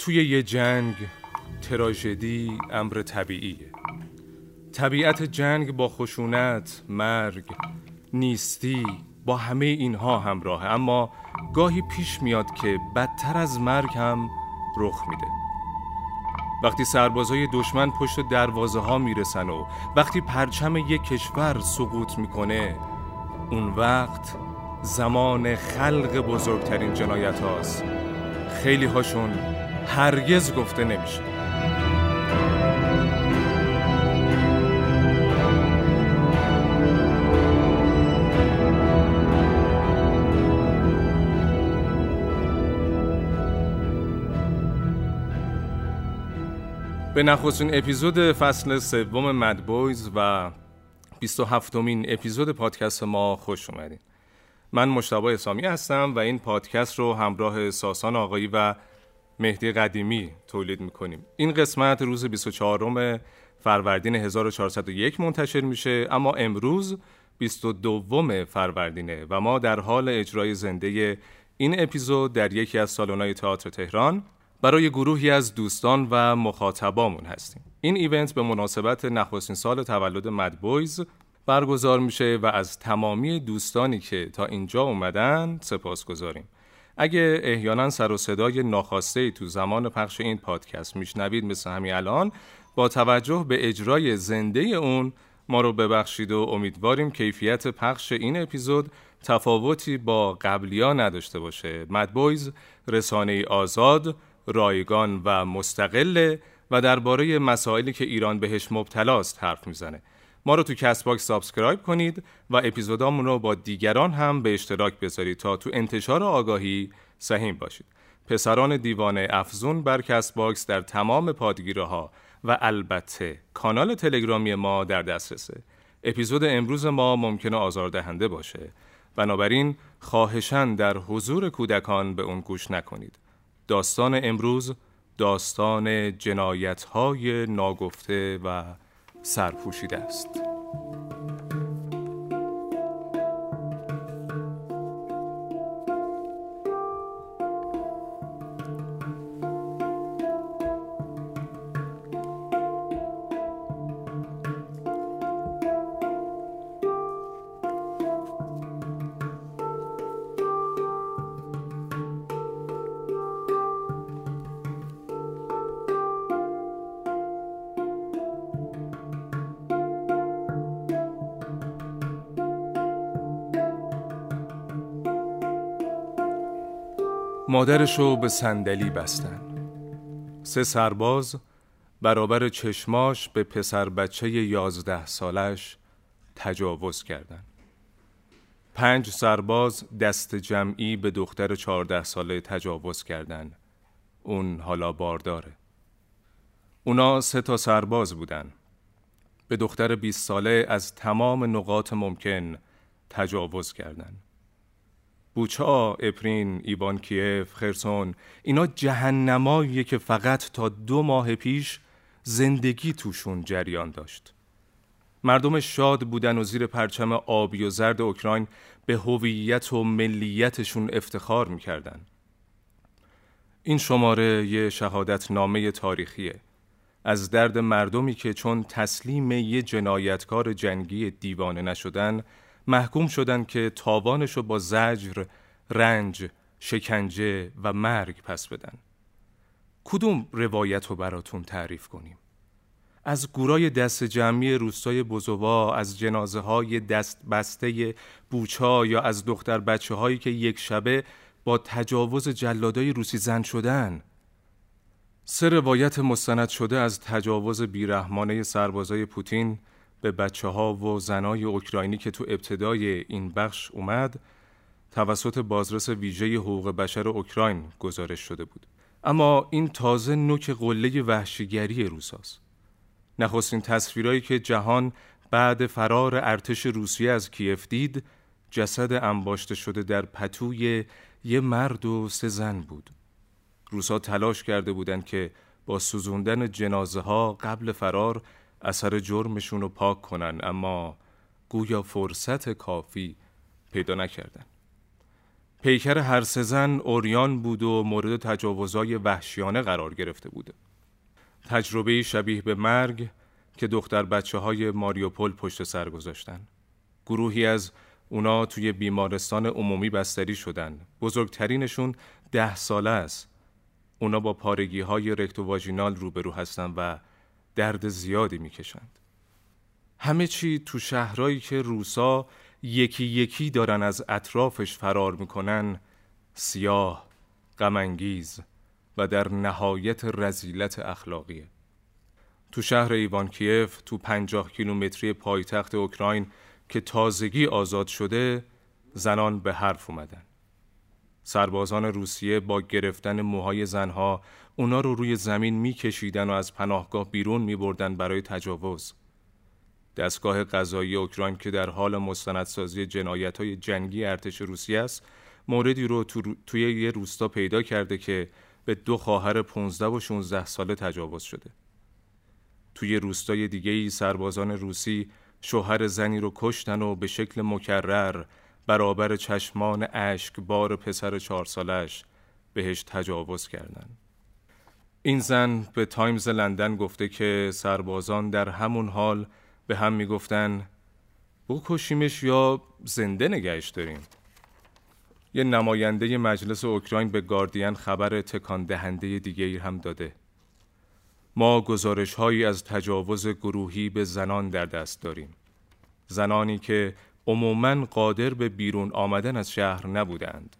توی یه جنگ تراژدی امر طبیعیه. طبیعت جنگ با خشونت، مرگ، نیستی با همه اینها همراهه. اما گاهی پیش میاد که بدتر از مرگ هم رخ میده. وقتی سربازای دشمن پشت دروازه ها می‌رسن و وقتی پرچم یک کشور سقوط می‌کنه اون وقت زمان خلق بزرگترین جنایت هاست. خیلی هاشون هرگز گفته نمیشه. به نخستین اپیزود فصل سوم مد بویز و 27 مین اپیزود پادکست ما خوش اومدین. من مشتبه اسامی هستم و این پادکست رو همراه ساسان آقایی و مهدی قدیمی تولید می‌کنیم این قسمت روز 24 فروردین 1401 منتشر میشه اما امروز 22 فروردینه و ما در حال اجرای زنده این اپیزود در یکی از سالن‌های تئاتر تهران برای گروهی از دوستان و مخاطبامون هستیم. این ایونت به مناسبت نخستین سال تولد مد بویز برگزار میشه و از تمامی دوستانی که تا اینجا اومدن سپاس گذاریم. اگه احیانا سر و صدای ناخواسته تو زمان پخش این پادکست میشنوید مثل همین الان با توجه به اجرای زنده اون ما رو ببخشید و امیدواریم کیفیت پخش این اپیزود تفاوتی با قبلیا نداشته باشه. مد بویز رسانه آزاد رایگان و مستقله و درباره مسائلی که ایران بهش مبتلاست حرف می‌زنه. ما رو تو Castbox subscribe کنید و اپیزودامون رو با دیگران هم به اشتراک بذارید تا تو انتشار آگاهی سهیم باشید. پسران دیوانه افزون بر Castbox در تمام پادگیرها و البته کانال تلگرامی ما در دسترسه. اپیزود امروز ما ممکنه آزاردهنده باشه. بنابراین خواهشن در حضور کودکان به اون گوش نکنید. داستان امروز داستان جنایت های ناگفته و سرپوشیده است. مادرشو به صندلی بستن. سه سرباز برابر چشماش به پسر بچه یازده سالش تجاوز کردن. پنج سرباز دست جمعی به دختر چهارده ساله تجاوز کردن. اون حالا بارداره. اونا سه تا سرباز بودن. به دختر 20 ساله از تمام نقاط ممکن تجاوز کردند. بوچا، اپرین، ایوان کیف، خرسون اینا جهنماییه که فقط تا دو ماه پیش زندگی توشون جریان داشت. مردم شاد بودن و زیر پرچم آبی و زرد اوکراین به هویت و ملیتشون افتخار می‌کردن. این شماره یه شهادت نامه تاریخیه از درد مردمی که چون تسلیم یه جنایتکار جنگی دیوانه نشدن محکوم شدند که تاوانش رو با زجر، رنج، شکنجه و مرگ پس بدن. کدوم روایت رو براتون تعریف کنیم؟ از گورای دست جمعی روستای بزوا، از جنازه های دست بسته بوچا یا از دختر بچه هایی که یک شبه با تجاوز جلادای روسی زن شدن سه روایت مستند شده از تجاوز بیرحمانه سربازای پوتین به بچه ها و زنای اوکراینی که تو ابتدای این بخش اومد توسط بازرس ویژه حقوق بشر اوکراین گزارش شده بود. اما این تازه نوک قله وحشیگری روساست. نخستین تصویرهایی که جهان بعد فرار ارتش روسیه از کیف دید جسد انباشته شده در پتوی یه مرد و سه زن بود. روسا تلاش کرده بودند که با سوزوندن جنازه ها قبل فرار اثر جرمشون رو پاک کنن اما گویا فرصت کافی پیدا نکردن. پیکر هر سه زن اوریان بود و مورد تجاوزای وحشیانه قرار گرفته بوده تجربه شبیه به مرگ که دختر بچه های ماریوپول پشت سر گذاشتن. گروهی از اونا توی بیمارستان عمومی بستری شدن. بزرگترینشون ده ساله است. اونا با پارگی های رکتوواژینال روبرو هستن و درد زیادی می‌کشند. همه چی تو شهرهایی که روسا یکی یکی دارن از اطرافش فرار می‌کنن سیاه، غمانگیز و در نهایت رزیلت اخلاقیه. تو شهر ایوانکیف تو پنجاه کیلومتری پایتخت اوکراین که تازگی آزاد شده زنان به حرف اومدن. سربازان روسیه با گرفتن موهای زنها اونا رو روی زمین میکشیدن و از پناهگاه بیرون میبردن برای تجاوز دستگاه قضایی اوکراین که در حال مستندسازی جنایت های جنگی ارتش روسیه است موردی رو تو توی یه روستا پیدا کرده که به دو خواهر 15 و 16 ساله تجاوز شده توی روستای دیگه ای سربازان روسی شوهر زنی رو کشتن و به شکل مکرر برابر چشمان اشک بار پسر چهار سالش بهش تجاوز کردن. این زن به تایمز لندن گفته که سربازان در همون حال به هم می‌گفتن بکشیمش یا زنده نگهش داریم؟ یه نماینده مجلس اوکراین به گاردین خبر تکان دهنده دیگه هم داده. ما گزارش هایی از تجاوز گروهی به زنان در دست داریم. زنانی که عموما قادر به بیرون آمدن از شهر نبودند.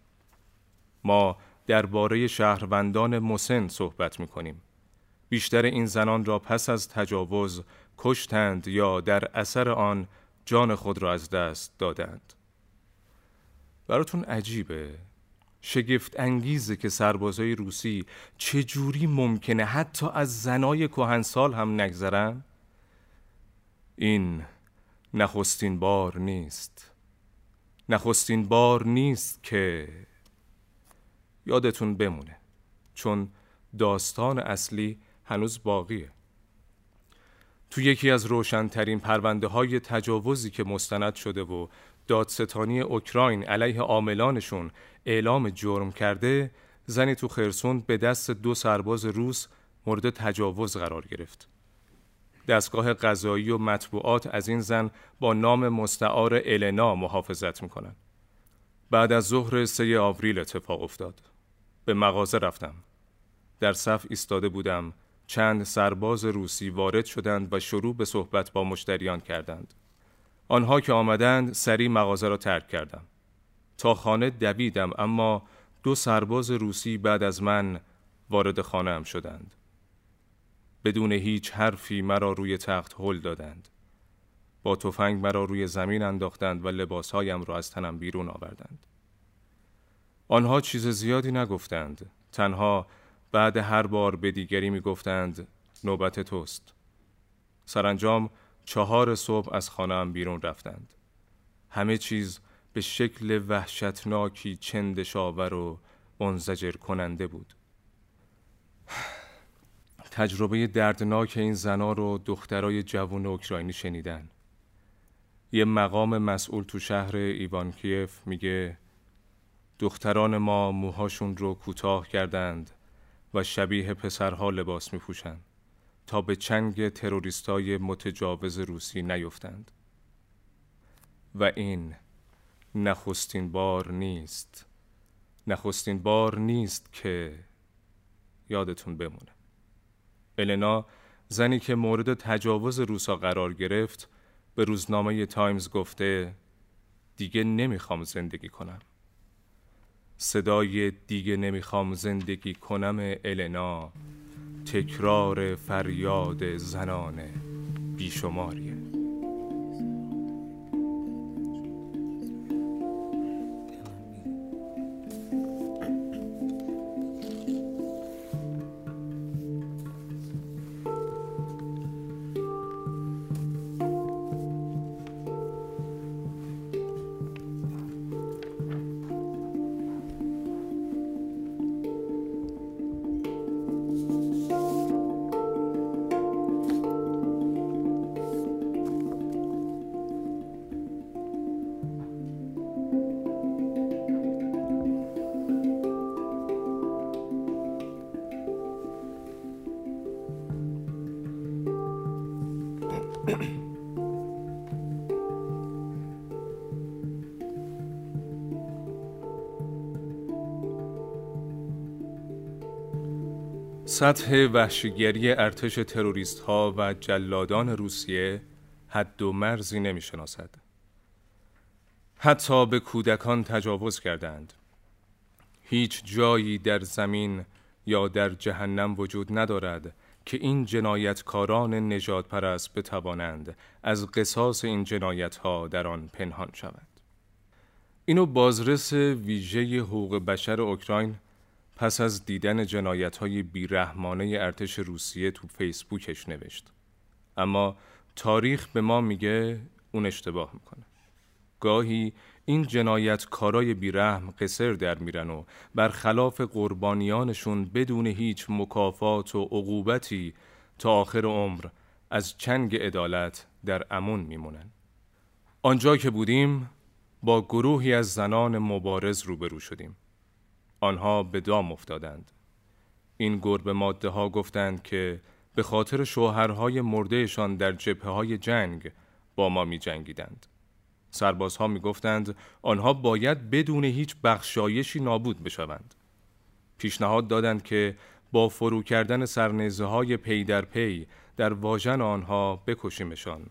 ما درباره شهروندان مسن صحبت می کنیم بیشتر این زنان را پس از تجاوز کشتند یا در اثر آن جان خود را از دست دادند. براتون عجیبه. شگفت انگیزه که سربازای روسی چجوری ممکنه حتی از زنای کهنسال هم نگذرن؟ این نخستین بار نیست. نخستین بار نیست که یادتون بمونه چون داستان اصلی هنوز باقیه. تو یکی از روشنترین پرونده های تجاوزی که مستند شده و دادستانی اوکراین علیه عاملانشون اعلام جرم کرده زنی تو خرسون به دست دو سرباز روس مورد تجاوز قرار گرفت. دستگاه قضایی و مطبوعات از این زن با نام مستعار النا محافظت می‌کنن. بعد از ظهر سه آوریل اتفاق افتاد. به مغازه رفتم. در صف ایستاده بودم. چند سرباز روسی وارد شدند و شروع به صحبت با مشتریان کردند. آنها که آمدند سری مغازه را ترک کردم. تا خانه دویدم اما دو سرباز روسی بعد از من وارد خانه هم شدند. بدون هیچ حرفی مرا روی تخت هل دادند. با تفنگ مرا روی زمین انداختند و لباسهایم را از تنم بیرون آوردند. آنها چیز زیادی نگفتند. تنها بعد هر بار به دیگری می گفتند نوبت توست. سرانجام چهار صبح از خانهام بیرون رفتند. همه چیز به شکل وحشتناکی چندشاور و منزجر کننده بود. تجربه دردناک این زنا رو دخترای جوون اوکراینی شنیدن. یه مقام مسئول تو شهر ایوانکیف میگه دختران ما موهاشون رو کوتاه کردند و شبیه پسرها لباس میپوشند تا به چنگ تروریستای متجاوز روسی نیفتند. و این نخستین بار نیست. نخستین بار نیست که یادتون بمونه. النا زنی که مورد تجاوز روسا قرار گرفت به روزنامه تایمز گفته دیگه نمی‌خوام زندگی کنم. صدای دیگه نمی‌خوام زندگی کنم النا. تکرار فریاد زنان بیشماریه. سطح وحشیگری ارتش تروریست ها و جلادان روسیه حد و مرزی نمی شناسد. حتی به کودکان تجاوز کردند. هیچ جایی در زمین یا در جهنم وجود ندارد که این جنایتکاران نجات پرست بتوانند از قصاص این جنایت ها در آن پنهان شود. اینو بازرس ویژه حقوق بشر اوکراین پس از دیدن جنایت های بیرحمانه ارتش روسیه تو فیسبوکش نوشت. اما تاریخ به ما میگه اون اشتباه می‌کنه. گاهی این جنایت کارای بیرحم قصر در میرن و برخلاف قربانیانشون بدون هیچ مکافات و عقوبتی تا آخر عمر از چنگ عدالت در امون میمونن. آنجا که بودیم با گروهی از زنان مبارز روبرو شدیم. آنها به دام افتادند. این گربه ماده ها گفتند که به خاطر شوهرهای مردهشان در جبهه های جنگ با ما می جنگیدند. سربازها می گفتند آنها باید بدون هیچ بخشایشی نابود بشوند. پیشنهاد دادند که با فرو کردن سرنیزه های پی در پی در واژن آنها بکشیمشان.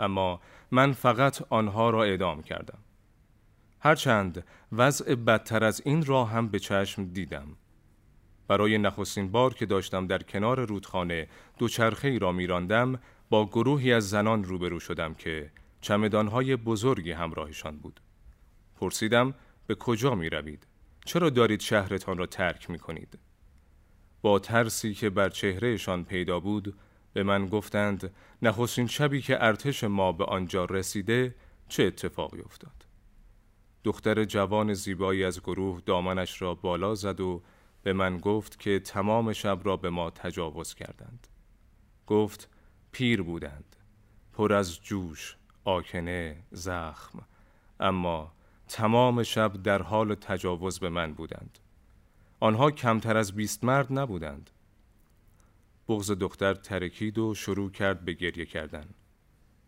اما من فقط آنها را اعدام کردم. هرچند وضع بدتر از این را هم به چشم دیدم. برای نخستین بار که داشتم در کنار رودخانه دوچرخه ای را میراندم با گروهی از زنان روبرو شدم که چمدانهای بزرگی همراهشان بود. پرسیدم به کجا می روید؟ چرا دارید شهرتان را ترک می کنید؟ با ترسی که بر چهرهشان پیدا بود به من گفتند نخستین شبی که ارتش ما به آنجا رسیده چه اتفاقی افتاد؟ دختر جوان زیبایی از گروه دامنش را بالا زد و به من گفت که تمام شب را به ما تجاوز کردند. گفت پیر بودند. پر از جوش، آکنه، زخم. اما تمام شب در حال تجاوز به من بودند. آنها کمتر از بیست مرد نبودند. بغز دختر ترکید و شروع کرد به گریه کردن.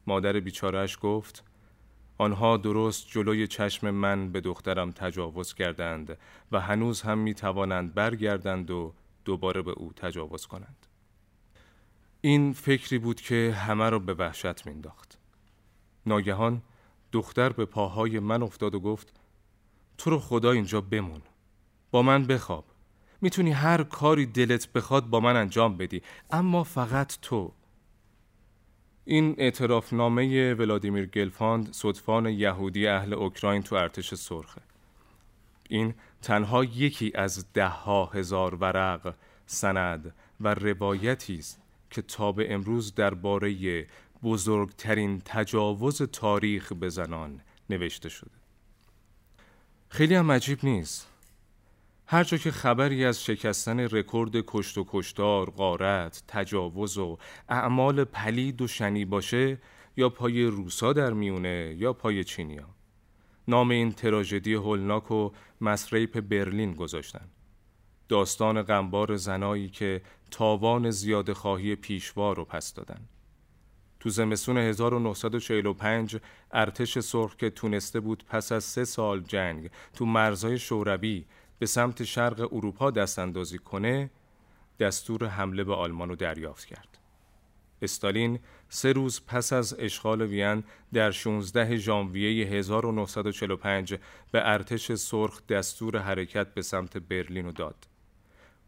مادر بیچارش گفت آنها درست جلوی چشم من به دخترم تجاوز کردند و هنوز هم می توانند برگردند و دوباره به او تجاوز کنند. این فکری بود که همه را به وحشت مینداخت. ناگهان دختر به پاهای من افتاد و گفت تو رو خدا اینجا بمون. با من بخواب. می‌تونی هر کاری دلت بخواد با من انجام بدی اما فقط تو این اعترافنامه ولادیمیر گلفاند صدفان یهودی اهل اوکراین تو ارتش سرخه این تنها یکی از ده ها هزار ورق سند و روایتی است که تا به امروز درباره بزرگترین تجاوز تاریخ به زنان نوشته شده. خیلی هم عجیب نیست. هر جا که خبری از شکستن رکورد کشت و کشتار، غارت، تجاوز و اعمال پلید و شنی باشه یا پای روسا در میونه یا پای چینیا. نام این تراژدی هولناک و مسریپ برلین گذاشتن. داستان غمبار زنایی که تاوان زیاد خواهی پیشوا رو پس دادن. تو زمستون 1945 ارتش سرخ که تونسته بود پس از سه سال جنگ تو مرزهای شوروی به سمت شرق اروپا دست اندازی کنه دستور حمله به آلمان رو دریافت کرد. استالین سه روز پس از اشغال وین در 16 ژانویه 1945 به ارتش سرخ دستور حرکت به سمت برلین داد.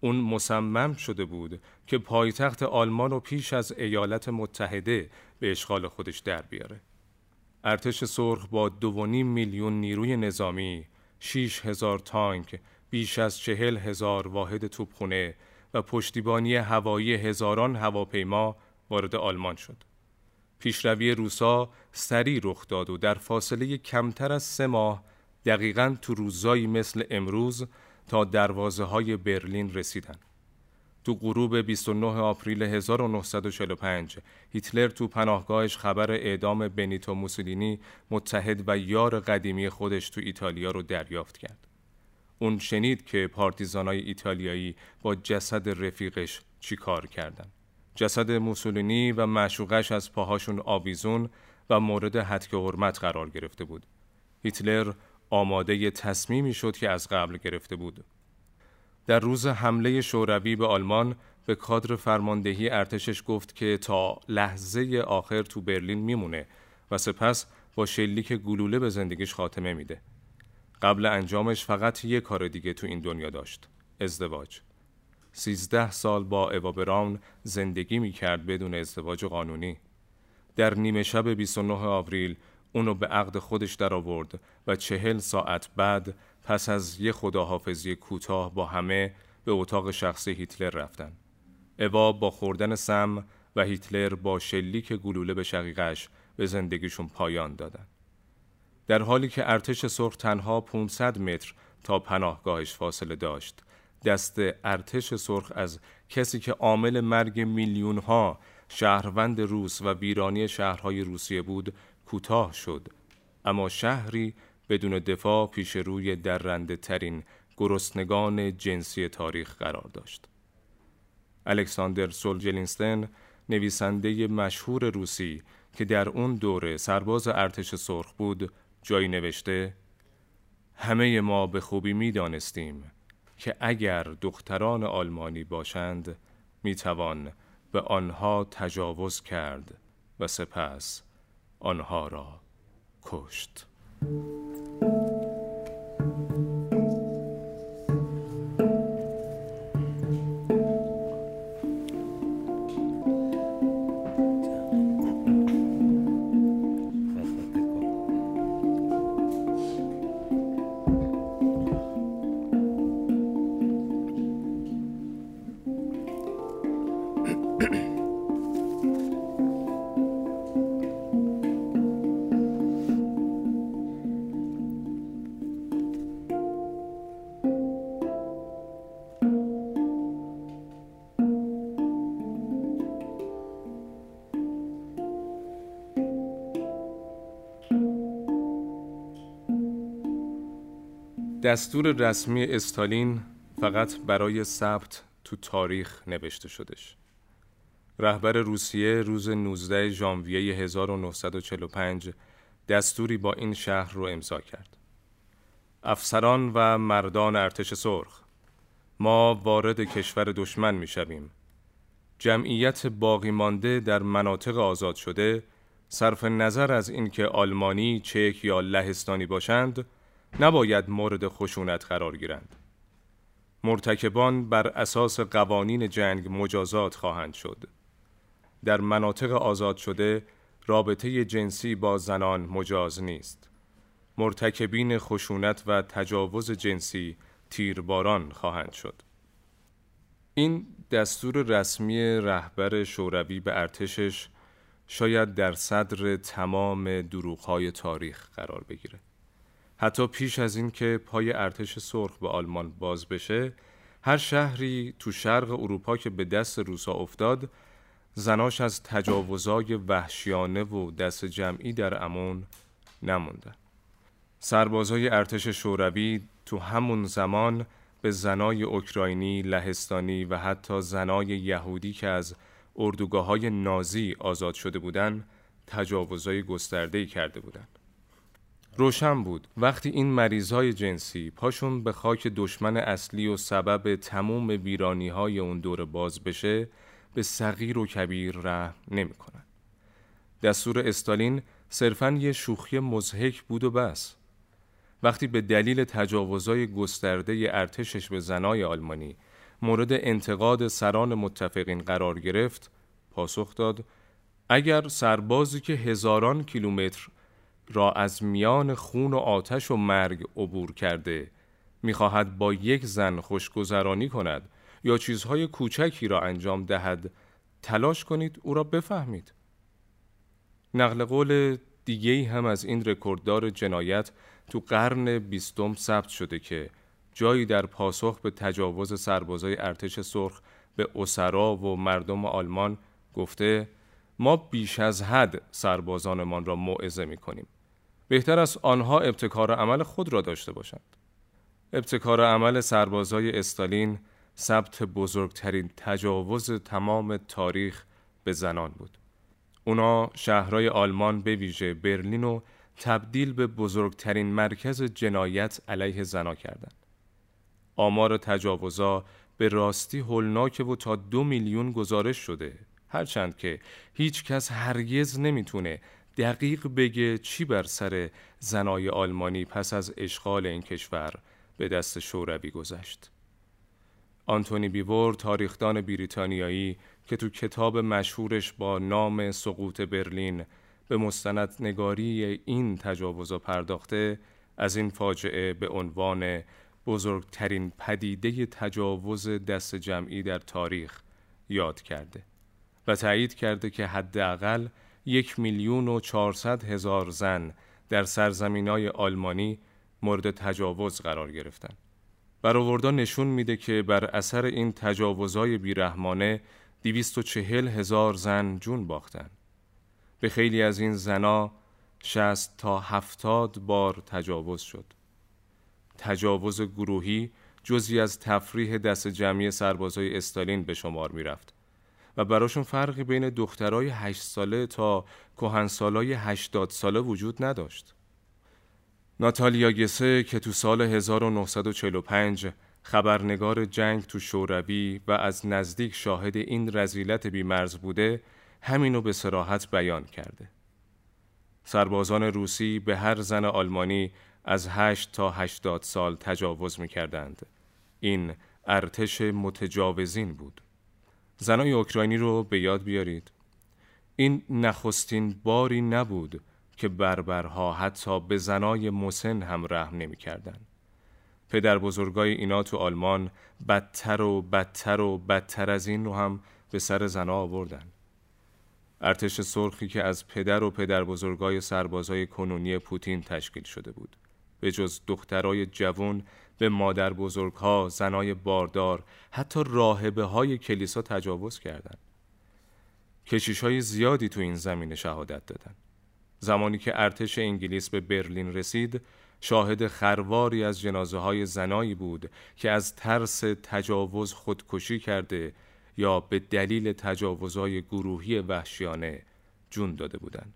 اون مصمم شده بود که پایتخت آلمان رو پیش از ایالات متحده به اشغال خودش در بیاره. ارتش سرخ با دو میلیون نیروی نظامی، 6 هزار تانک، بیش از چهل هزار واحد توپخونه و پشتیبانی هوایی هزاران هواپیما وارد آلمان شد. پیشروی روسا سریع رخ داد و در فاصله کمتر از سه ماه دقیقا تو روزایی مثل امروز تا دروازه های برلین رسیدن. تو غروب 29 آپریل 1945 هیتلر تو پناهگاهش خبر اعدام بنیتو موسولینی متحد و یار قدیمی خودش تو ایتالیا رو دریافت کرد. اون شنید که پارتیزانای ایتالیایی با جسد رفیقش چی کار کردن. جسد موسولینی و معشوقش از پاهاشون آویزون و مورد حدک حرمت قرار گرفته بود. هیتلر آماده تصمیمی شد که از قبل گرفته بود. در روز حمله شوروی به آلمان به کادر فرماندهی ارتشش گفت که تا لحظه آخر تو برلین میمونه و سپس با شلیک گلوله به زندگیش خاتمه میده. قبل انجامش فقط یه کار دیگه تو این دنیا داشت. ازدواج. سیزده سال با اوا براون زندگی می کرد بدون ازدواج قانونی. در نیمه شب 29 آوریل اونو به عقد خودش در آورد و چهل ساعت بعد پس از یه خداحافظی کوتاه با همه به اتاق شخصی هیتلر رفتن. اوا با خوردن سم و هیتلر با شلیک گلوله به شقیقش به زندگیشون پایان دادن. در حالی که ارتش سرخ تنها 500 متر تا پناهگاهش فاصله داشت دست ارتش سرخ از کسی که عامل مرگ میلیون ها شهروند روس و ویرانی شهرهای روسیه بود کوتاه شد. اما شهری بدون دفاع پیش روی درنده ترین گرسنگان جنسی تاریخ قرار داشت. الکساندر سولجلینستن نویسنده مشهور روسی که در اون دوره سرباز ارتش سرخ بود جایی نوشته همه ما به خوبی می دانستیم که اگر دختران آلمانی باشند می توان به آنها تجاوز کرد و سپس آنها را کشت. دستور رسمی استالین فقط برای ثبت تو تاریخ نوشته شدش. رهبر روسیه روز 19 ژانویه 1945 دستوری با این شهر رو امضا کرد. افسران و مردان ارتش سرخ ما وارد کشور دشمن می شویم. جمعیت باقی مانده در مناطق آزاد شده صرف نظر از اینکه آلمانی، چک یا لهستانی باشند نباید مورد خشونت قرار گیرند. مرتکبان بر اساس قوانین جنگ مجازات خواهند شد. در مناطق آزاد شده رابطه جنسی با زنان مجاز نیست. مرتکبین خشونت و تجاوز جنسی تیرباران خواهند شد. این دستور رسمی رهبر شوروی به ارتشش شاید در صدر تمام دروغهای تاریخ قرار بگیره. حتی پیش از این که پای ارتش سرخ به آلمان باز بشه هر شهری تو شرق اروپا که به دست روسا افتاد زناش از تجاوزای وحشیانه و دست جمعی در امون نموندن سربازای ارتش شوروی تو همون زمان به زنای اوکراینی، لهستانی و حتی زنای یهودی که از اردوگاه های نازی آزاد شده بودند تجاوزهای گسترده‌ای کرده بودند. روشن بود وقتی این مریضای جنسی پاشون به خاک دشمن اصلی و سبب تموم ویرانی های اون دور باز بشه به صغیر و کبیر رحم نمی‌کنن. دستور استالین صرفا یه شوخی مزهک بود و بس. وقتی به دلیل تجاوزای گسترده ارتشش به زنای آلمانی مورد انتقاد سران متفقین قرار گرفت، پاسخ داد اگر سربازی که هزاران کیلومتر را از میان خون و آتش و مرگ عبور کرده. می‌خواهد با یک زن خوشگذرانی کند یا چیزهای کوچکی را انجام دهد. تلاش کنید او را بفهمید. نقل قول دیگه هم از این رکورددار جنایت تو قرن بیستم ثبت شده که جایی در پاسخ به تجاوز سربازای ارتش سرخ به اسرا و مردم آلمان گفته ما بیش از حد سربازانمان را موعظه می کنیم. بهتر است آنها ابتکار عمل خود را داشته باشند. ابتکار عمل سربازای استالین ثبت بزرگترین تجاوز تمام تاریخ به زنان بود. اونا شهرهای آلمان به ویژه برلین و تبدیل به بزرگترین مرکز جنایت علیه زنا کردند. آمار تجاوزا به راستی هولناکه و تا دو میلیون گزارش شده هرچند که هیچ کس هرگز نمی‌تونه دقیق بگه چی بر سر زنای آلمانی پس از اشغال این کشور به دست شوروی گذشت. آنتونی بیور تاریخدان بریتانیایی که تو کتاب مشهورش با نام سقوط برلین به مستند نگاری این تجاوزا پرداخته از این فاجعه به عنوان بزرگترین پدیده تجاوز دست جمعی در تاریخ یاد کرده و تایید کرده که حداقل یک میلیون و چهارصد هزار زن در سرزمینای آلمانی مورد تجاوز قرار گرفتن. برآوردان نشون میده که بر اثر این تجاوزهای بیرحمانه چهل هزار زن جون باختن. به خیلی از این زنا شست تا هفتاد بار تجاوز شد. تجاوز گروهی جزی از تفریح دست جمعی سربازای استالین به شمار می رفت و براشون فرقی بین دخترای هشت ساله تا کهنسالای هشتاد ساله وجود نداشت. ناتالیا گسه که تو سال 1945 خبرنگار جنگ تو شوروی و از نزدیک شاهد این رزیلت بیمرز بوده همینو به سراحت بیان کرده. سربازان روسی به هر زن آلمانی از هشت تا هشتاد سال تجاوز می کردند. این ارتش متجاوزین بود. زنای اوکراینی رو به یاد بیارید. این نخستین باری نبود که بربرها حتی به زنای مسن هم رحم نمی کردن. پدر بزرگای اینا تو آلمان بدتر و بدتر و بدتر از این رو هم به سر زنا آوردن. ارتش سرخی که از پدر و پدر بزرگای سربازای کنونی پوتین تشکیل شده بود. به جز دخترای جوان به مادر بزرگها، زنای باردار، حتی راهبه های کلیسا تجاوز کردند. کشیش های زیادی تو این زمینه شهادت دادن. زمانی که ارتش انگلیس به برلین رسید، شاهد خرواری از جنازه های زنایی بود که از ترس تجاوز خودکشی کرده یا به دلیل تجاوزهای گروهی وحشیانه جون داده بودند.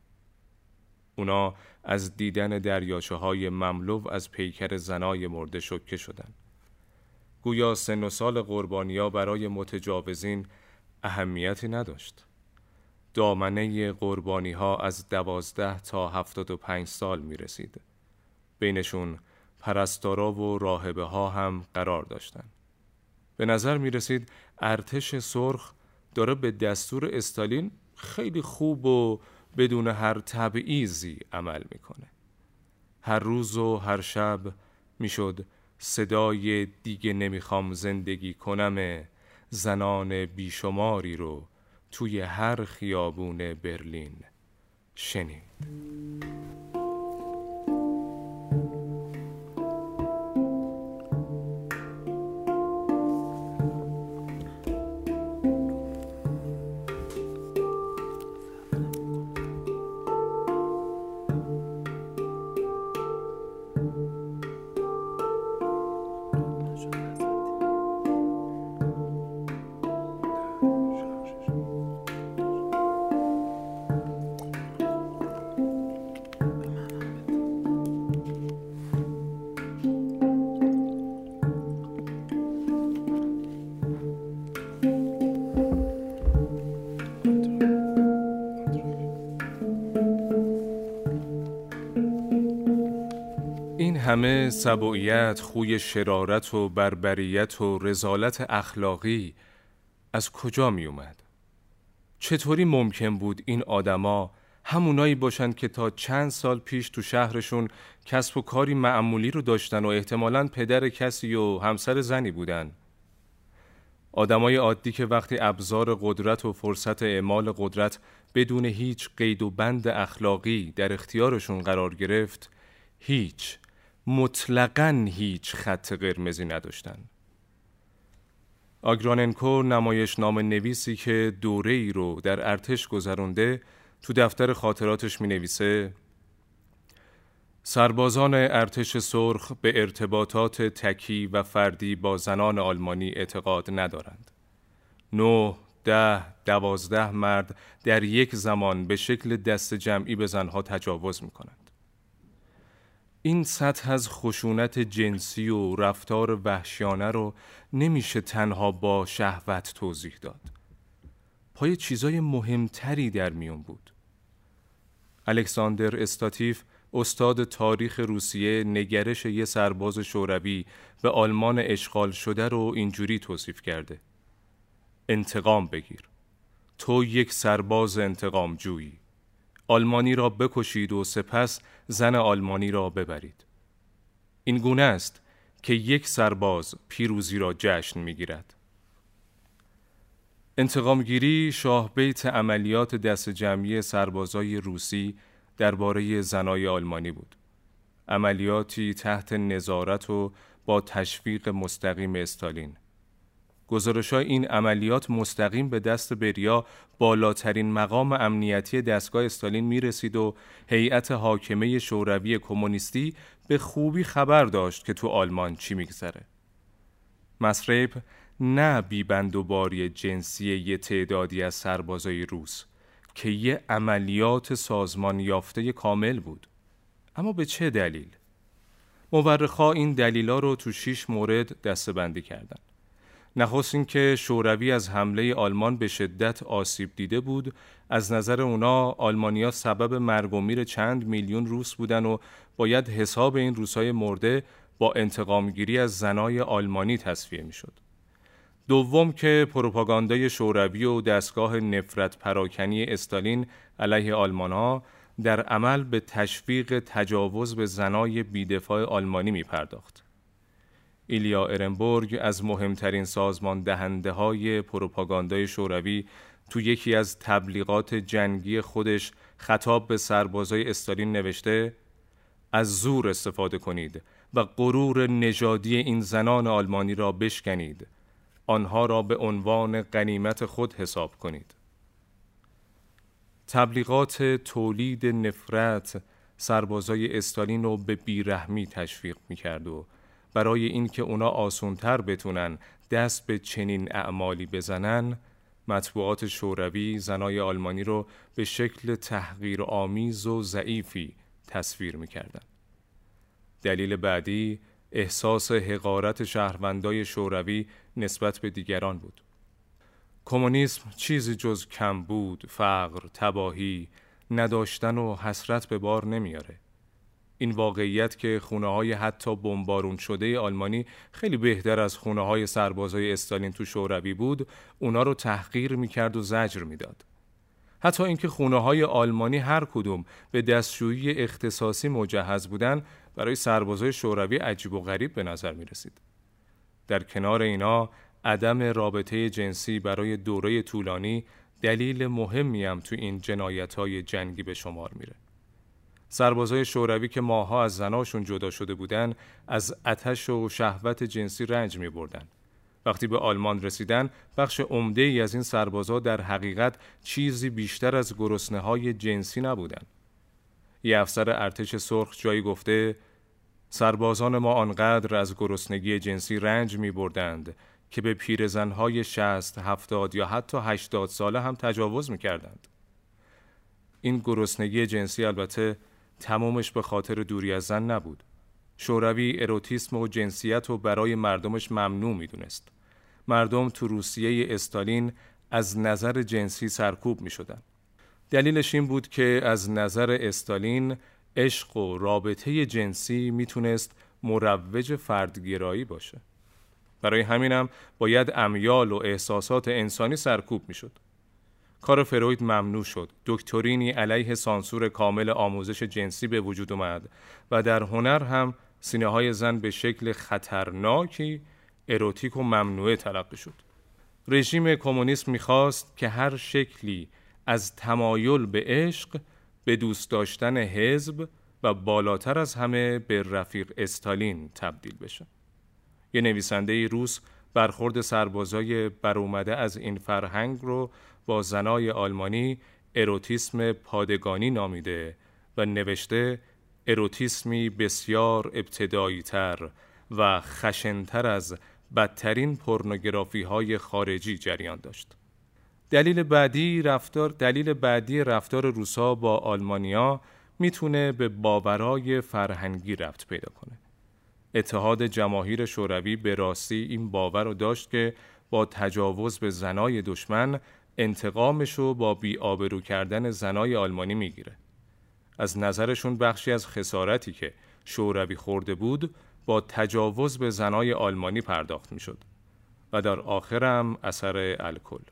اونا از دیدن دریاچه های مملو از پیکر زنای مرده شکه شدند. گویا سن و سال قربانیا برای متجاوزین اهمیتی نداشت. دامنه قربانی ها از دوازده تا هفتاد و پنج سال می رسید. بینشون پرستارا و راهبه ها هم قرار داشتند. به نظر می رسید ارتش سرخ داره به دستور استالین خیلی خوب و بدون هر تبعیزی عمل می‌کنه. هر روز و هر شب می‌شد صدای دیگه نمی‌خوام زندگی کنم زنان بیشماری رو توی هر خیابون برلین شنید. همه سبوعیت، خوی شرارت و بربریت و رزالت اخلاقی از کجا می اومد؟ چطوری ممکن بود این آدما همونایی باشند که تا چند سال پیش تو شهرشون کسب و کاری معمولی رو داشتن و احتمالا پدر کسی و همسر زنی بودن آدمای عادی که وقتی ابزار قدرت و فرصت اعمال قدرت بدون هیچ قید و بند اخلاقی در اختیارشون قرار گرفت هیچ مطلقا هیچ خط قرمزی نداشتن. آگراننکو نمایش نام نویسی که دوره ای رو در ارتش گذرونده تو دفتر خاطراتش می نویسه سربازان ارتش سرخ به ارتباطات تکی و فردی با زنان آلمانی اعتقاد ندارند. نه، ده، دوازده مرد در یک زمان به شکل دست جمعی به زنها تجاوز می کنند. این سطح از خشونت جنسی و رفتار وحشیانه رو نمیشه تنها با شهوت توضیح داد. پای چیزای مهمتری در میون بود. الکساندر استاتیف استاد تاریخ روسیه نگرش یه سرباز شوروی به آلمان اشغال شده رو اینجوری توصیف کرده. انتقام بگیر. تو یک سرباز انتقام جویی. آلمانی را بکشید و سپس زن آلمانی را ببرید. این گونه است که یک سرباز پیروزی را جشن می‌گیرد. انتقامگیری شاه بیت عملیات دست جمعی سربازای روسی درباره زنای آلمانی بود. عملیاتی تحت نظارت و با تشویق مستقیم استالین. گزارش این عملیات مستقیم به دست بریا بالاترین مقام امنیتی دستگاه استالین می رسید و هیئت حاکمه شوروی کمونیستی به خوبی خبر داشت که تو آلمان چی میگذره. مصرب نه بیبند و باری جنسی یه تعدادی از سربازای روس که یه عملیات سازمان یافته کامل بود. اما به چه دلیل؟ مورخا این دلیلا رو تو شیش مورد دستبندی کردن. نخست اینکه شوروی از حمله آلمان به شدت آسیب دیده بود از نظر اونا آلمانیا سبب مرگ و میر چند میلیون روس بودن و باید حساب این روسای مرده با انتقامگیری از زنای آلمانی تصفیه می‌شد. دوم که پروپاگاندای شوروی و دستگاه نفرت پراکنی استالین علیه آلمان در عمل به تشویق تجاوز به زنای بیدفاع آلمانی می پرداخت. ایلیا ارنبورگ از مهمترین سازمان دهنده های پروپاگاندای شوروی تو یکی از تبلیغات جنگی خودش خطاب به سربازای استالین نوشته از زور استفاده کنید و غرور نژادی این زنان آلمانی را بشکنید. آنها را به عنوان غنیمت خود حساب کنید. تبلیغات تولید نفرت سربازای استالین رو به بیرحمی تشویق می‌کرد و برای اینکه اونا آسونتر بتونن دست به چنین اعمالی بزنن مطبوعات شوروی زنای آلمانی رو به شکل تحقیر آمیز و ضعیفی تصویر می‌کردن. دلیل بعدی احساس حقارت شهروندای شوروی نسبت به دیگران بود. کمونیسم چیزی جز کم بود، فقر، تباهی، نداشتن و حسرت به بار نمیاره. این واقعیت که خونه های حتی بمبارون شده آلمانی خیلی بهتر از خونه های سربازای استالین تو شوروی بود اونا رو تحقیر می‌کرد و زجر می‌داد. حتی اینکه خونه های آلمانی هر کدوم به دستشویی اختصاصی مجهز بودن برای سربازای شوروی عجیب و غریب به نظر می رسید. در کنار اینا عدم رابطه جنسی برای دوره طولانی دلیل مهمی هم تو این جنایت های جنگی به شمار میره. سربازای شوروی که ماها از زناشون جدا شده بودن از اتش و شهوت جنسی رنج می بردن. وقتی به آلمان رسیدن بخش عمده ای از این سربازا در حقیقت چیزی بیشتر از گرسنه های جنسی نبودند. یه افسر ارتش سرخ جایی گفته سربازان ما آنقدر از گرسنگی جنسی رنج می بردند که به پیرزنهای شست، هفتاد یا حتی هشتاد ساله هم تجاوز می کردند. این گرسنگی جنسی البته تمامش به خاطر دوری از زن نبود. شوروی اروتیسم و جنسیت رو برای مردمش ممنوع می دونست. مردم تو روسیه استالین از نظر جنسی سرکوب می شدن. دلیلش این بود که از نظر استالین عشق و رابطه جنسی می‌تونست مروج فردگرایی باشه. برای همینم باید امیال و احساسات انسانی سرکوب می‌شد. کار فروید ممنوع شد. دکترینی علیه سانسور کامل آموزش جنسی به وجود اومد و در هنر هم سینه های زن به شکل خطرناکی اروتیک و ممنوعه تلقی شد. رژیم کمونیسم می‌خواست که هر شکلی از تمایل به عشق به دوست داشتن حزب و بالاتر از همه به رفیق استالین تبدیل بشه. یه نویسنده روس برخورد سربازای برومده از این فرهنگ رو با زنای آلمانی اروتیسم پادگانی نامیده و نوشته اروتیسمی بسیار ابتدایی تر و خشنتر از بدترین پورنوگرافی های خارجی جریان داشت. دلیل بعدی رفتار دلیل بعدی رفتار روسا با آلمانیا می‌تونه به باورای فرهنگی رفت پیدا کنه. اتحاد جماهیر شوروی به راستی این باور رو داشت که با تجاوز به زنای دشمن انتقامش رو با بیآبرو کردن زنای آلمانی می‌گیره. از نظرشون بخشی از خسارتی که شوروی خورده بود با تجاوز به زنای آلمانی پرداخت می‌شد و در آخرم اثر الکل.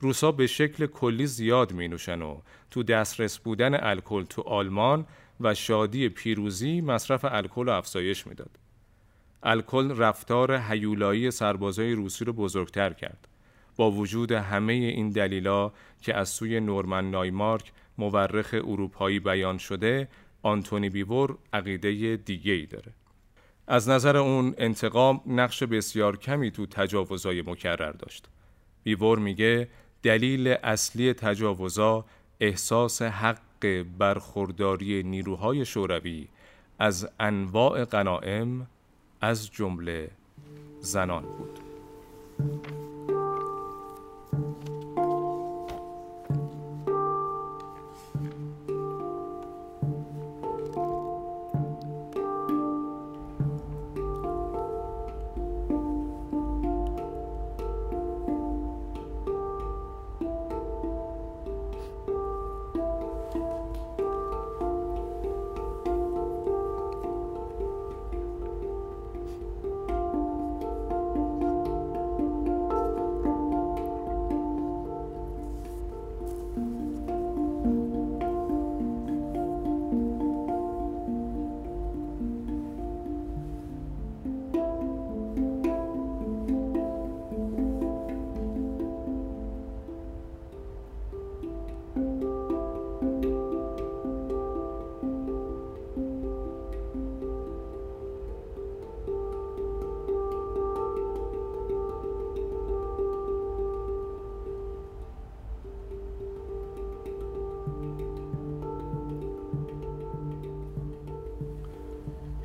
روسا به شکل کلی زیاد می نوشن و تو دسترس بودن الکل تو آلمان و شادی پیروزی مصرف الکل رو افزایش می‌داد. الکل رفتار هیولایی سربازای روسی رو بزرگتر کرد. با وجود همه این دلیلا که از سوی نورمن نایمارک مورخ اروپایی بیان شده، آنتونی بیور عقیده دیگه ای داره. از نظر اون انتقام نقش بسیار کمی تو تجاوزای مکرر داشت. بیور میگه دلیل اصلی تجاوزا احساس حق برخورداری نیروهای شوروی از انواع غنائم از جمله زنان بود.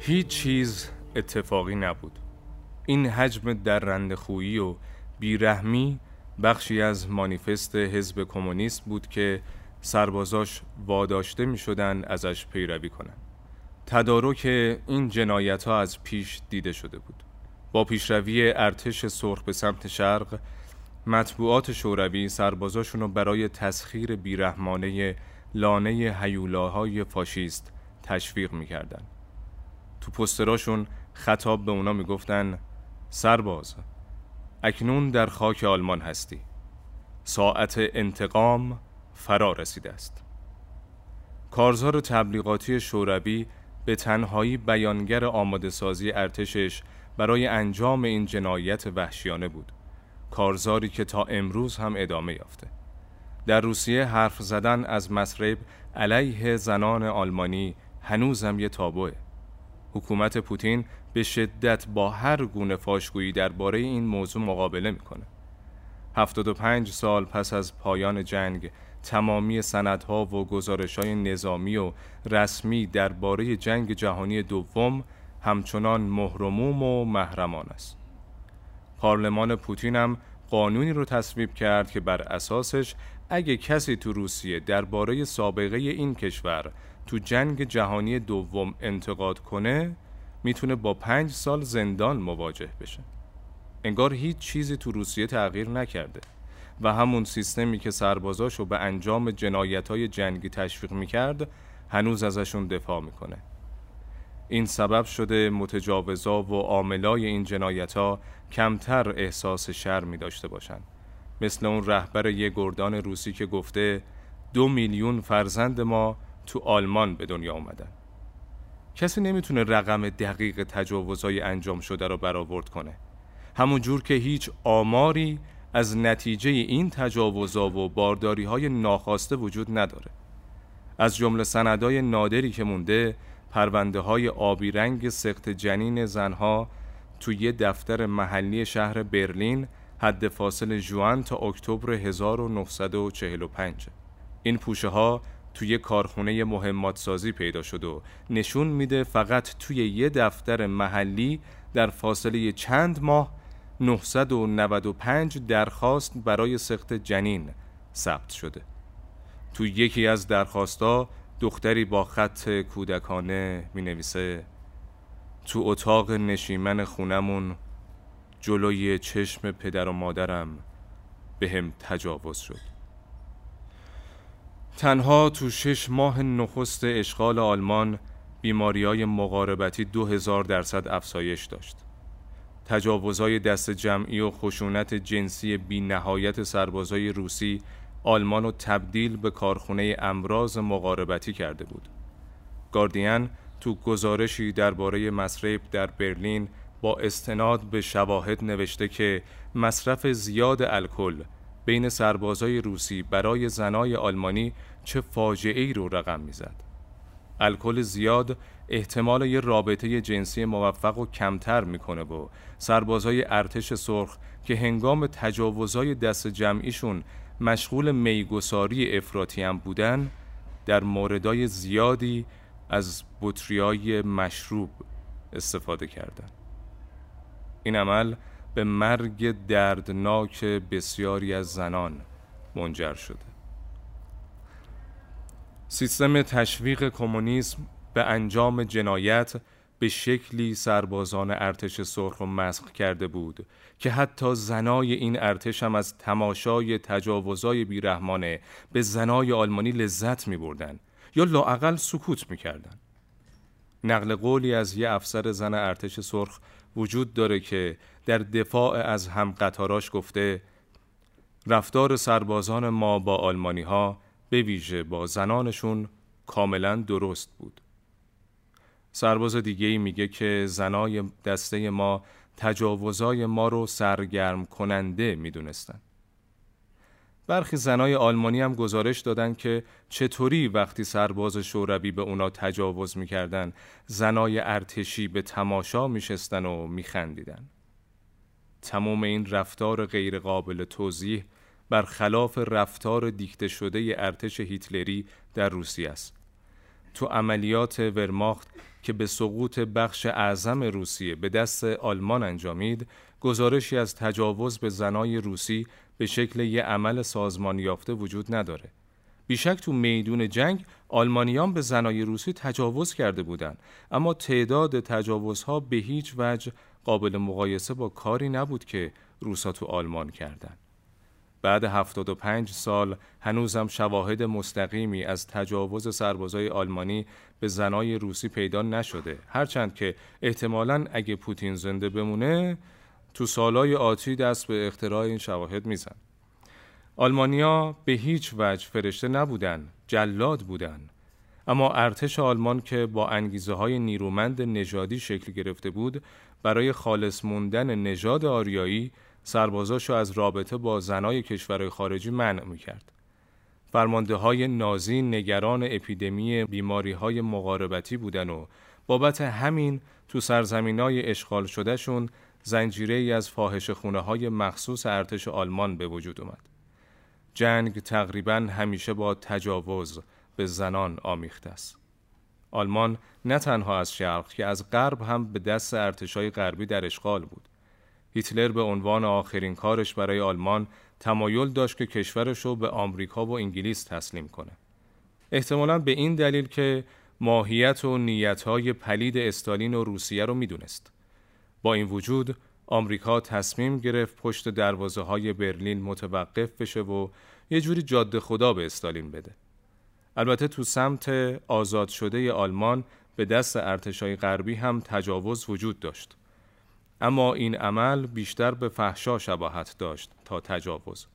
هیچ چیز اتفاقی نبود این حجم در خویی و بیرحمی بخشی از مانیفست حزب کمونیست بود که سربازاش واداشته می شدن ازش پیروی کنند. تدارک این جنایت ها از پیش دیده شده بود. با پیشروی ارتش سرخ به سمت شرق مطبوعات شوروی سربازاشون رو برای تسخیر بیرحمانه لانه هیولاهای فاشیست تشویق می‌کردند. تو پستراشون خطاب به اونا می‌گفتن سرباز اکنون در خاک آلمان هستی. ساعت انتقام فرا رسیده است. کارزار تبلیغاتی شوروی به تنهایی بیانگر آماده سازی ارتشش برای انجام این جنایت وحشیانه بود. کارزاری که تا امروز هم ادامه یافته. در روسیه حرف زدن از مصرب علیه زنان آلمانی هنوزم یه تابوه. حکومت پوتین به شدت با هر گونه فاشگویی درباره این موضوع مقابله می‌کنه. 75 سال پس از پایان جنگ تمامی سندها و گزارش های نظامی و رسمی درباره جنگ جهانی دوم همچنان مهرموم و محرمان است. پارلمان پوتین هم قانونی رو تصویب کرد که بر اساسش اگه کسی تو روسیه درباره سابقه این کشور تو جنگ جهانی دوم انتقاد کنه می‌تونه با پنج سال زندان مواجه بشه. انگار هیچ چیزی تو روسیه تغییر نکرده و همون سیستمی که سربازاشو به انجام جنایت های جنگی تشویق می‌کرد هنوز ازشون دفاع می‌کنه. این سبب شده متجاوزا و عاملای این جنایت ها کمتر احساس شرمی داشته باشند مثل اون رهبر یه گردان روسی که گفته دو میلیون فرزند ما تو آلمان به دنیا آمدن کسی نمی‌تونه رقم دقیق تجاوزهای انجام شده رو برآورد کنه. همون جور که هیچ آماری از نتیجه این تجاوزها و بارداری های ناخواسته وجود نداره. از جمله سندای نادری که مونده پرونده های آبی رنگ سخت جنین زنها توی یه دفتر محلی شهر برلین حد فاصل جوان تا اکتبر 1945 این پوشه ها توی کارخونه مهمات سازی پیدا شد و نشون میده فقط توی یه دفتر محلی در فاصله چند ماه 995 درخواست برای سخت جنین ثبت شده. تو یکی از درخواستا دختری با خط کودکانه می نویسه تو اتاق نشیمن خونمون جلوی چشم پدر و مادرم به هم تجاوز شد. تنها تو شش ماه نخست اشغال آلمان بیماری های مقاربتی دو هزار درصد افزایش داشت تجاوزهای دست جمعی و خشونت جنسی بی نهایت سربازای روسی آلمان رو تبدیل به کارخونه امراض مقاربتی کرده بود. گاردین تو گزارشی درباره مصرف در برلین با استناد به شواهد نوشته که مصرف زیاد الکل بین سربازای روسی برای زنای آلمانی چه فاجعه ای رو رقم می‌زد. الکل زیاد احتمال یه رابطه جنسی موفق و کمتر می‌کنه و سربازای ارتش سرخ که هنگام تجاوزهای دست جمعیشون مشغول میگساری افراطی هم بودن در موردای زیادی از بطریای مشروب استفاده کردند. این عمل به مرگ دردناک بسیاری از زنان منجر شده سیستم تشویق کمونیسم به انجام جنایت به شکلی سربازان ارتش سرخ و مسخ کرده بود که حتی زنای این ارتش هم از تماشای تجاوزای بیرحمانه به زنای آلمانی لذت می بردن یا لاعقل سکوت می کردن. نقل قولی از یه افسر زن ارتش سرخ وجود داره که در دفاع از هم قطاراش گفته رفتار سربازان ما با آلمانی ها به ویژه با زنانشون کاملا درست بود. سرباز دیگه میگه که زنای دسته ما تجاوزای ما رو سرگرم کننده می‌دونستن. برخی زنای آلمانی هم گزارش دادن که چطوری وقتی سرباز شوروی به اونا تجاوز می‌کردن زنای ارتشی به تماشا میشستن و میخندیدن. تمام این رفتار غیرقابل توضیح برخلاف رفتار دیکته شده ارتش هیتلری در روسیه است. تو عملیات ورماخت که به سقوط بخش اعظم روسیه به دست آلمان انجامید گزارشی از تجاوز به زنای روسی به شکل یه عمل سازمان یافته وجود نداره. بیشک تو میدون جنگ آلمانیان به زنای روسی تجاوز کرده بودند اما تعداد تجاوزها به هیچ وجه قابل مقایسه با کاری نبود که روسا تو آلمان کردند بعد 75 سال هنوزم شواهد مستقیمی از تجاوز سربازای آلمانی به زنای روسی پیدا نشده. هرچند که احتمالا اگه پوتین زنده بمونه تو سالهای آتی دست به اختراع این شواهد میزن آلمانیا به هیچ وجه فرشته نبودن جلاد بودن اما ارتش آلمان که با انگیزه های نیرومند نژادی شکل گرفته بود برای خالص موندن نژاد آریایی سربازاشو از رابطه با زنای کشورهای خارجی منع می‌کرد. فرمانده های نازی نگران اپیدمی بیماری های مقاربتی بودن و بابت همین تو سرزمین های اشغال شدهشون زنجیره ای از فاحش خونه های مخصوص ارتش آلمان به وجود اومد. جنگ تقریبا همیشه با تجاوز به زنان آمیخته است. آلمان نه تنها از شرق که از غرب هم به دست ارتشای غربی در اشغال بود. هیتلر به عنوان آخرین کارش برای آلمان تمایل داشت که کشورش رو به آمریکا و انگلیس تسلیم کنه. احتمالا به این دلیل که ماهیت و نیتهای پلید استالین و روسیه رو می‌دونست. با این وجود آمریکا تصمیم گرفت پشت دروازه های برلین متوقف بشه و یه جوری جاده خدا به استالین بده. البته تو سمت آزاد شده آلمان به دست ارتشای غربی هم تجاوز وجود داشت. اما این عمل بیشتر به فحشا شباهت داشت تا تجاوز.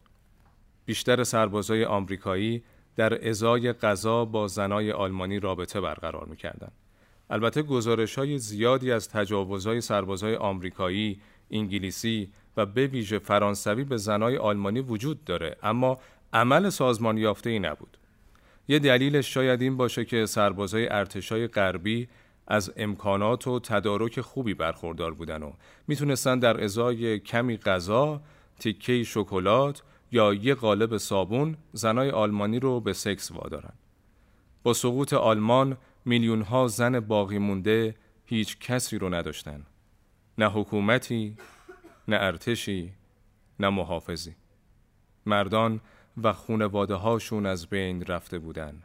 بیشتر سربازای آمریکایی در ازای غذا با زنای آلمانی رابطه برقرار می‌کردند. البته گزارش های زیادی از تجاوزهای سربازای آمریکایی، انگلیسی و به ویژه فرانسوی به زنای آلمانی وجود داره اما عمل سازمان یافته ای نبود. یه دلیلش شاید این باشه که سربازای ارتشای غربی از امکانات و تدارک خوبی برخوردار بودن و می‌تونستن در ازای کمی غذا، تیکه شکلات یا یه قالب صابون زنای آلمانی رو به سکس وادارن. با سقوط آلمان میلیون ها زن باقی مونده هیچ کسی رو نداشتن. نه حکومتی نه ارتشی نه محافظی. مردان و خونواده هاشون از بین رفته بودن.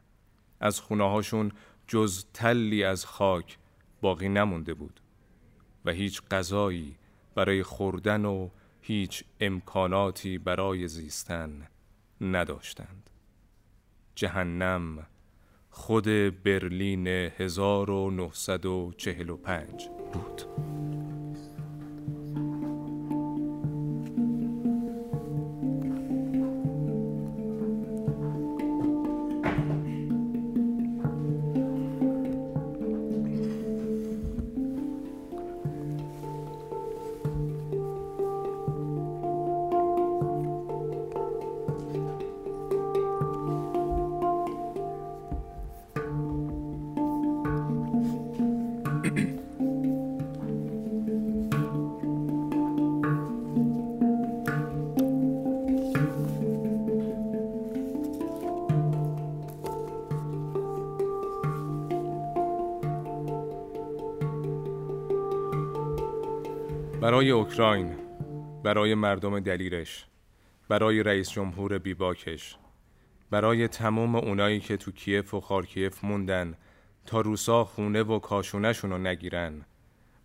از خونه هاشون جز تلی از خاک باقی نمونده بود و هیچ غذایی برای خوردن و هیچ امکاناتی برای زیستن نداشتند. جهنم خود برلین 1945 بود. اوکراین برای مردم دلیرش برای رئیس جمهور بیباکش برای تمام اونایی که تو کیف و خارکیف موندن تا روسا خونه و کاشونهشون رو نگیرن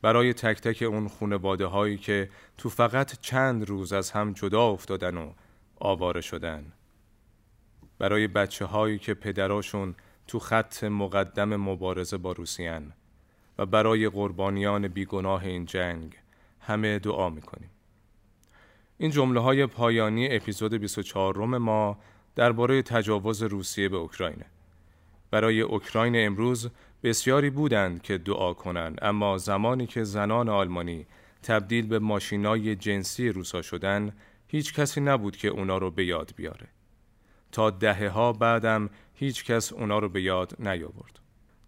برای تک تک اون خونواده هایی که تو فقط چند روز از هم جدا افتادن و آواره شدن برای بچه هایی که پدراشون تو خط مقدم مبارزه با روسیان و برای قربانیان بیگناه این جنگ همه دعا می‌کنیم. این جمله های پایانی اپیزود 24 روم ما درباره تجاوز روسیه به اوکراینه. برای اوکراین امروز بسیاری بودند که دعا کنند اما زمانی که زنان آلمانی تبدیل به ماشینای جنسی روسا شدن هیچ کسی نبود که اونا رو به یاد بیاره. تا دهه ها بعدم هیچ کس اونا رو به یاد نیاورد.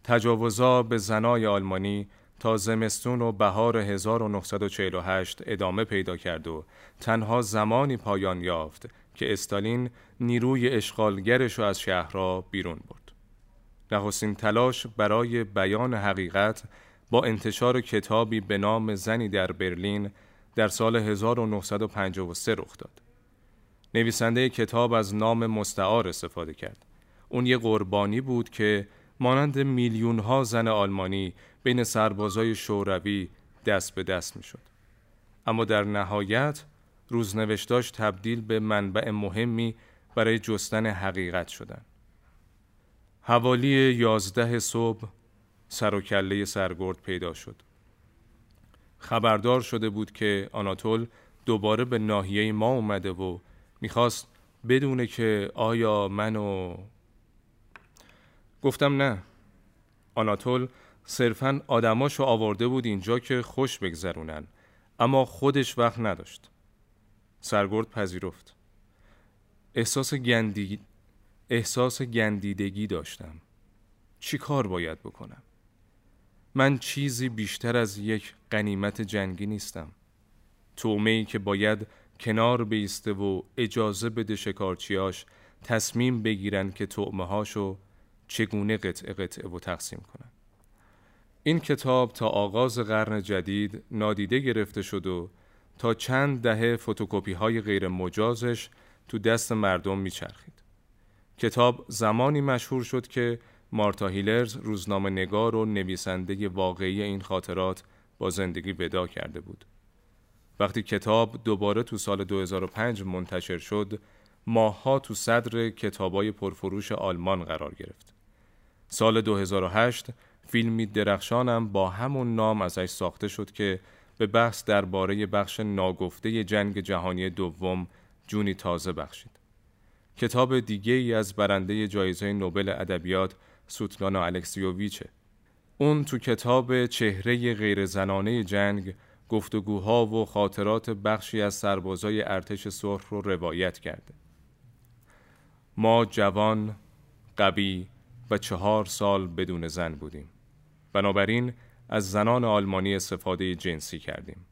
تجاوزا به زنای آلمانی تا زمستون و بهار 1948 ادامه پیدا کرد و تنها زمانی پایان یافت که استالین نیروی اشغالگرش را از شهرها بیرون برد. نخستین تلاش برای بیان حقیقت با انتشار کتابی به نام زنی در برلین در سال 1953 رخ داد. نویسنده کتاب از نام مستعار استفاده کرد. اون یه قربانی بود که مانند میلیون ها زن آلمانی بین سربازای شوروی دست به دست می شد. اما در نهایت روزنوشتاش تبدیل به منبع مهمی برای جستن حقیقت شدن. حوالی یازده صبح سر و کله سرگرد پیدا شد. خبردار شده بود که آناتول دوباره به ناحیه ما اومده و می‌خواست بدونه که آیا منو گفتم نه. آناتول صرفا آدماشو آورده بود اینجا که خوش بگذرونن اما خودش وقت نداشت. سرگرد پذیرفت. احساس گندی... احساس گندیدگی داشتم. چی کار باید بکنم؟ من چیزی بیشتر از یک قنیمت جنگی نیستم. تومه ای که باید کنار بیسته و اجازه بده شکارچیاش تصمیم بگیرن که تومه هاشو چگونه قطعه قطعه و تقسیم کنن این کتاب تا آغاز قرن جدید نادیده گرفته شد و تا چند دهه فوتوکوپی های غیر مجازش تو دست مردم میچرخید. کتاب زمانی مشهور شد که مارتا هیلرز روزنامه نگار و نویسنده واقعی این خاطرات با زندگی ودا کرده بود. وقتی کتاب دوباره تو سال 2005 منتشر شد، ماهها تو صدر کتابای پرفروش آلمان قرار گرفت. سال 2008 فیلمی درخشانم با همون نام ازش ساخته شد که به بحث درباره بخش ناگفته جنگ جهانی دوم جونی تازه بخشید. کتاب دیگه ای از برنده جایزه نوبل ادبیات سوتلانا الکسیوویچه. اون تو کتاب چهره غیر زنانه جنگ گفتگوها و خاطرات بخشی از سربازای ارتش سرخ رو روایت کرده. ما جوان، قوی و چهار سال بدون زن بودیم. بنابراین از زنان آلمانی استفاده جنسی کردیم.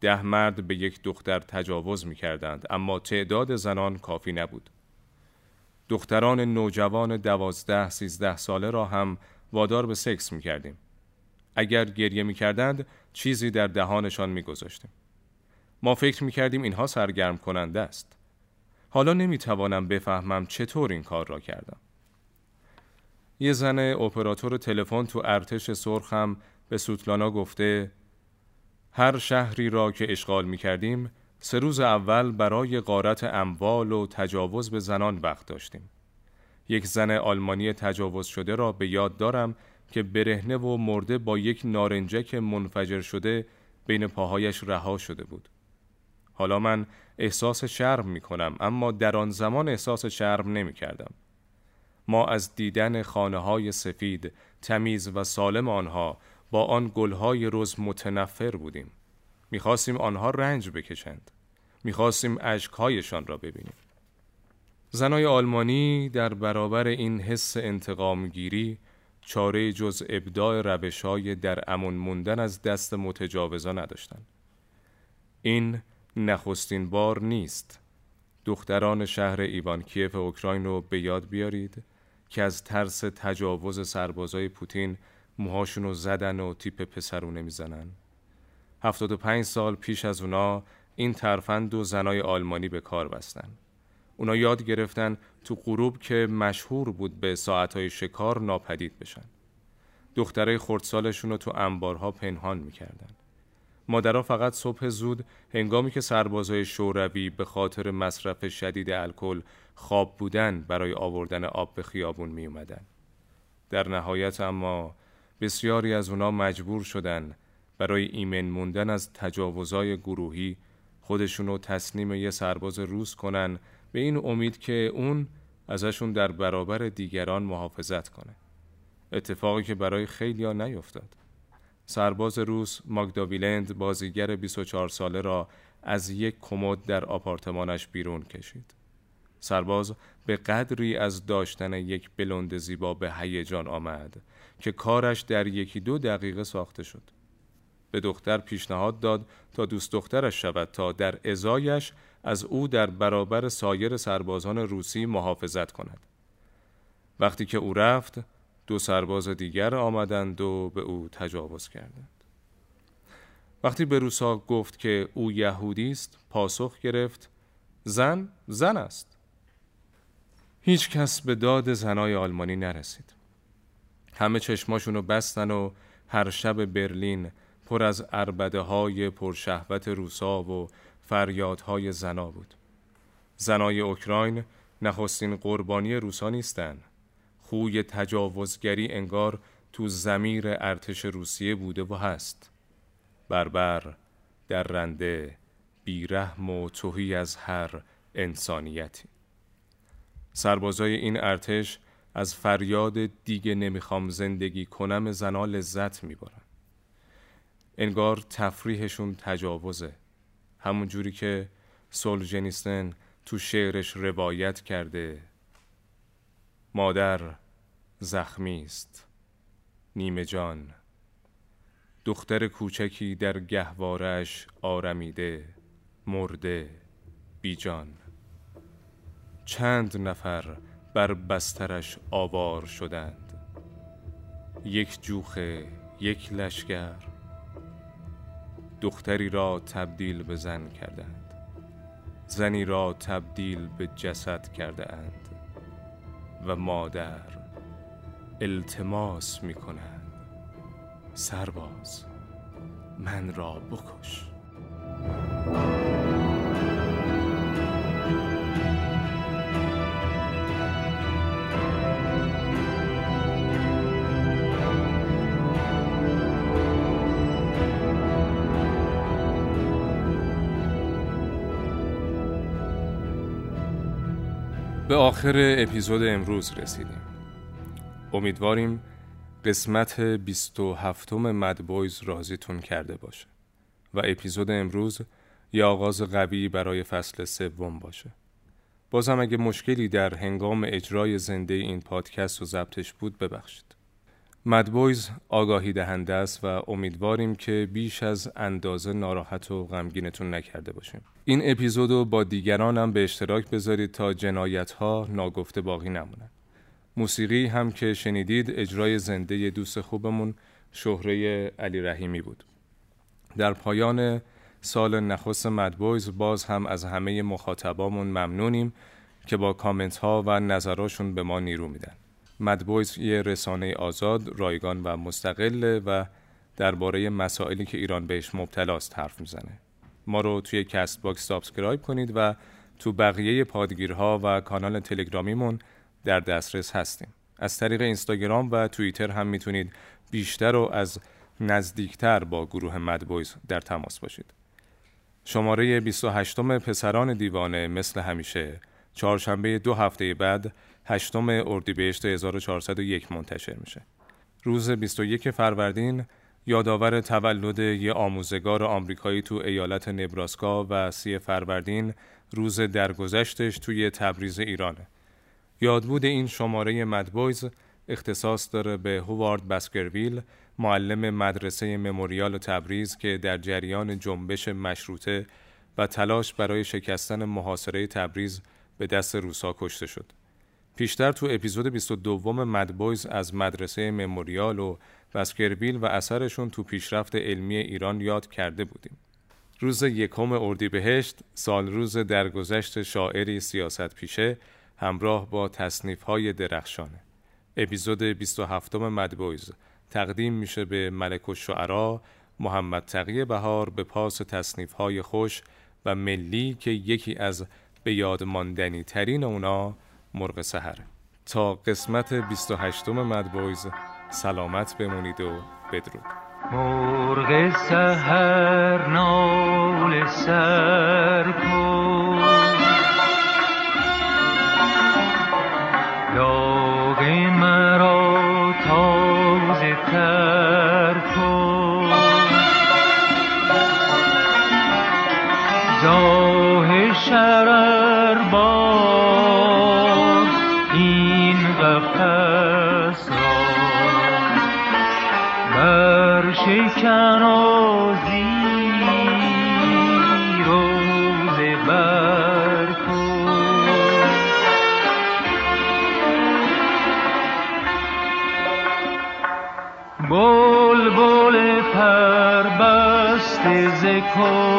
ده مرد به یک دختر تجاوز می کردند اما تعداد زنان کافی نبود. دختران نوجوان دوازده سیزده ساله را هم وادار به سکس می کردیم. اگر گریه می کردند چیزی در دهانشان می گذاشتیم. ما فکر می کردیم اینها سرگرم کننده است. حالا نمی توانم بفهمم چطور این کار را کردم. یه زن اپراتور تلفن تو ارتش سرخم به سوتلانا گفته هر شهری را که اشغال می کردیم سه روز اول برای غارت اموال و تجاوز به زنان وقت داشتیم. یک زن آلمانی تجاوز شده را به یاد دارم که برهنه و مرده با یک نارنجک منفجر شده بین پاهایش رها شده بود. حالا من احساس شرم می کنم اما در آن زمان احساس شرم نمی کردم. ما از دیدن خانه های سفید، تمیز و سالم آنها با آن گلهای روز متنفر بودیم. می‌خواستیم آنها رنج بکشند. می‌خواستیم اشکهایشان را ببینیم. زنای آلمانی در برابر این حس انتقامگیری چاره جز ابداع روشهای در امون موندن از دست متجاوزا نداشتند. این نخستین بار نیست. دختران شهر ایوانکیف اوکراین رو به یاد بیارید که از ترس تجاوز سربازای پوتین موهاشون رو زدن و تیپ پسرونه می‌زنن. 75 سال پیش از اونا این ترفند و زنای آلمانی به کار بستن. اونا یاد گرفتن تو غروب که مشهور بود به ساعتهای شکار ناپدید بشن. دخترای خردسالشون رو تو انبارها پنهان می‌کردن. مادرها فقط صبح زود هنگامی که سربازای شوروی به خاطر مصرف شدید الکل خواب بودن برای آوردن آب به خیابون می اومدن. در نهایت اما بسیاری از اونا مجبور شدن برای ایمن موندن از تجاوزای گروهی خودشونو تسلیم یه سرباز روس کنن به این امید که اون ازشون در برابر دیگران محافظت کنه. اتفاقی که برای خیلی ها نیفتاد. سرباز روس ماگداویلند بازیگر 24 ساله را از یک کمد در آپارتمانش بیرون کشید. سرباز به قدری از داشتن یک بلند زیبا به هیجان آمد که کارش در یکی دو دقیقه ساخته شد. به دختر پیشنهاد داد تا دوست دخترش شود تا در ازایش از او در برابر سایر سربازان روسی محافظت کند. وقتی که او رفت، دو سرباز دیگر آمدند و به او تجاوز کردند. وقتی به روسا گفت که او یهودی است، پاسخ گرفت زن زن است. هیچ کس به داد زنای آلمانی نرسید. همه چشماشونو بستن و هر شب برلین پر از اربده های پرشهوت روسا و فریادهای زنا بود. زنای اوکراین نخستین قربانی روسا نیستند. خوی تجاوزگری انگار تو زمیر ارتش روسیه بوده و هست. بربر در رنده بیرحم و توهی از هر انسانیتی. سربازای این ارتش از فریاد دیگه نمی‌خوام زندگی کنم زنا لذت می‌برن. انگار تفریحشون تجاوزه. همون جوری که سولجنیستن تو شعرش روایت کرده مادر زخمی است. نیمه جان دختر کوچکی در گهوارش آرمیده مرده بیجان چند نفر بر بسترش آوار شدند. یک جوخه یک لشکر. دختری را تبدیل به زن کردند. زنی را تبدیل به جسد کرده و مادر التماس می کنند سرباز من را بکش. به آخر اپیزود امروز رسیدیم. امیدواریم قسمت 27 مدبویز رازیتون کرده باشه و اپیزود امروز یه آغاز قوی برای فصل سوم باشه. بازم اگه مشکلی در هنگام اجرای زنده این پادکست و ضبطش بود ببخشید. مدبویز آگاهی دهنده است و امیدواریم که بیش از اندازه ناراحت و غمگینتون نکرده باشیم. این اپیزودو با دیگرانم به اشتراک بذارید تا جنایت ها ناگفته باقی نمونن. موسیقی هم که شنیدید اجرای زنده دوست خوبمون شهره علی رحیمی بود. در پایان سال نخست Mad Boys باز هم از همه مخاطبامون ممنونیم که با کامنت ها و نظراشون به ما نیرو میدن. Mad Boys یه رسانه آزاد، رایگان و مستقله و درباره مسائلی که ایران بهش مبتلاست حرف می‌زنه. ما رو توی Castbox subscribe کنید و تو بقیه پادگیرها و کانال تلگرامیمون در دسترس هستیم. از طریق اینستاگرام و توییتر هم می‌تونید بیشتر و از نزدیکتر با گروه مدبویز در تماس باشید. شماره 28 پسران دیوانه مثل همیشه چهارشنبه دو هفته بعد هشتم اردیبهشت 1401 منتشر میشه. روز 21 فروردین یادآور تولد یه آموزگار آمریکایی تو ایالت نبراسکا و سی فروردین روز درگذشتش توی تبریز ایرانه. یادبود این شماره مدبویز اختصاص داره به هوارد بسکرویل معلم مدرسه مموریال تبریز که در جریان جنبش مشروطه و تلاش برای شکستن محاصره تبریز به دست روسا کشته شد. پیشتر تو اپیزود 22 مدبویز از مدرسه مموریال و بسکرویل و اثرشون تو پیشرفت علمی ایران یاد کرده بودیم. روز یکم اردیبهشت سال روز درگذشت شاعری سیاست پیشه همراه با تصنیف های درخشانه. اپیزود 27 مدبویز تقدیم میشه به ملک و شعرا محمد تقی بهار به پاس تصنیف های خوش و ملی که یکی از به یاد ماندنی ترین اونا مرغ سهر تا قسمت 28 مدبویز سلامت بمونید و بدرود. مرغ سهر نال سر شکن हो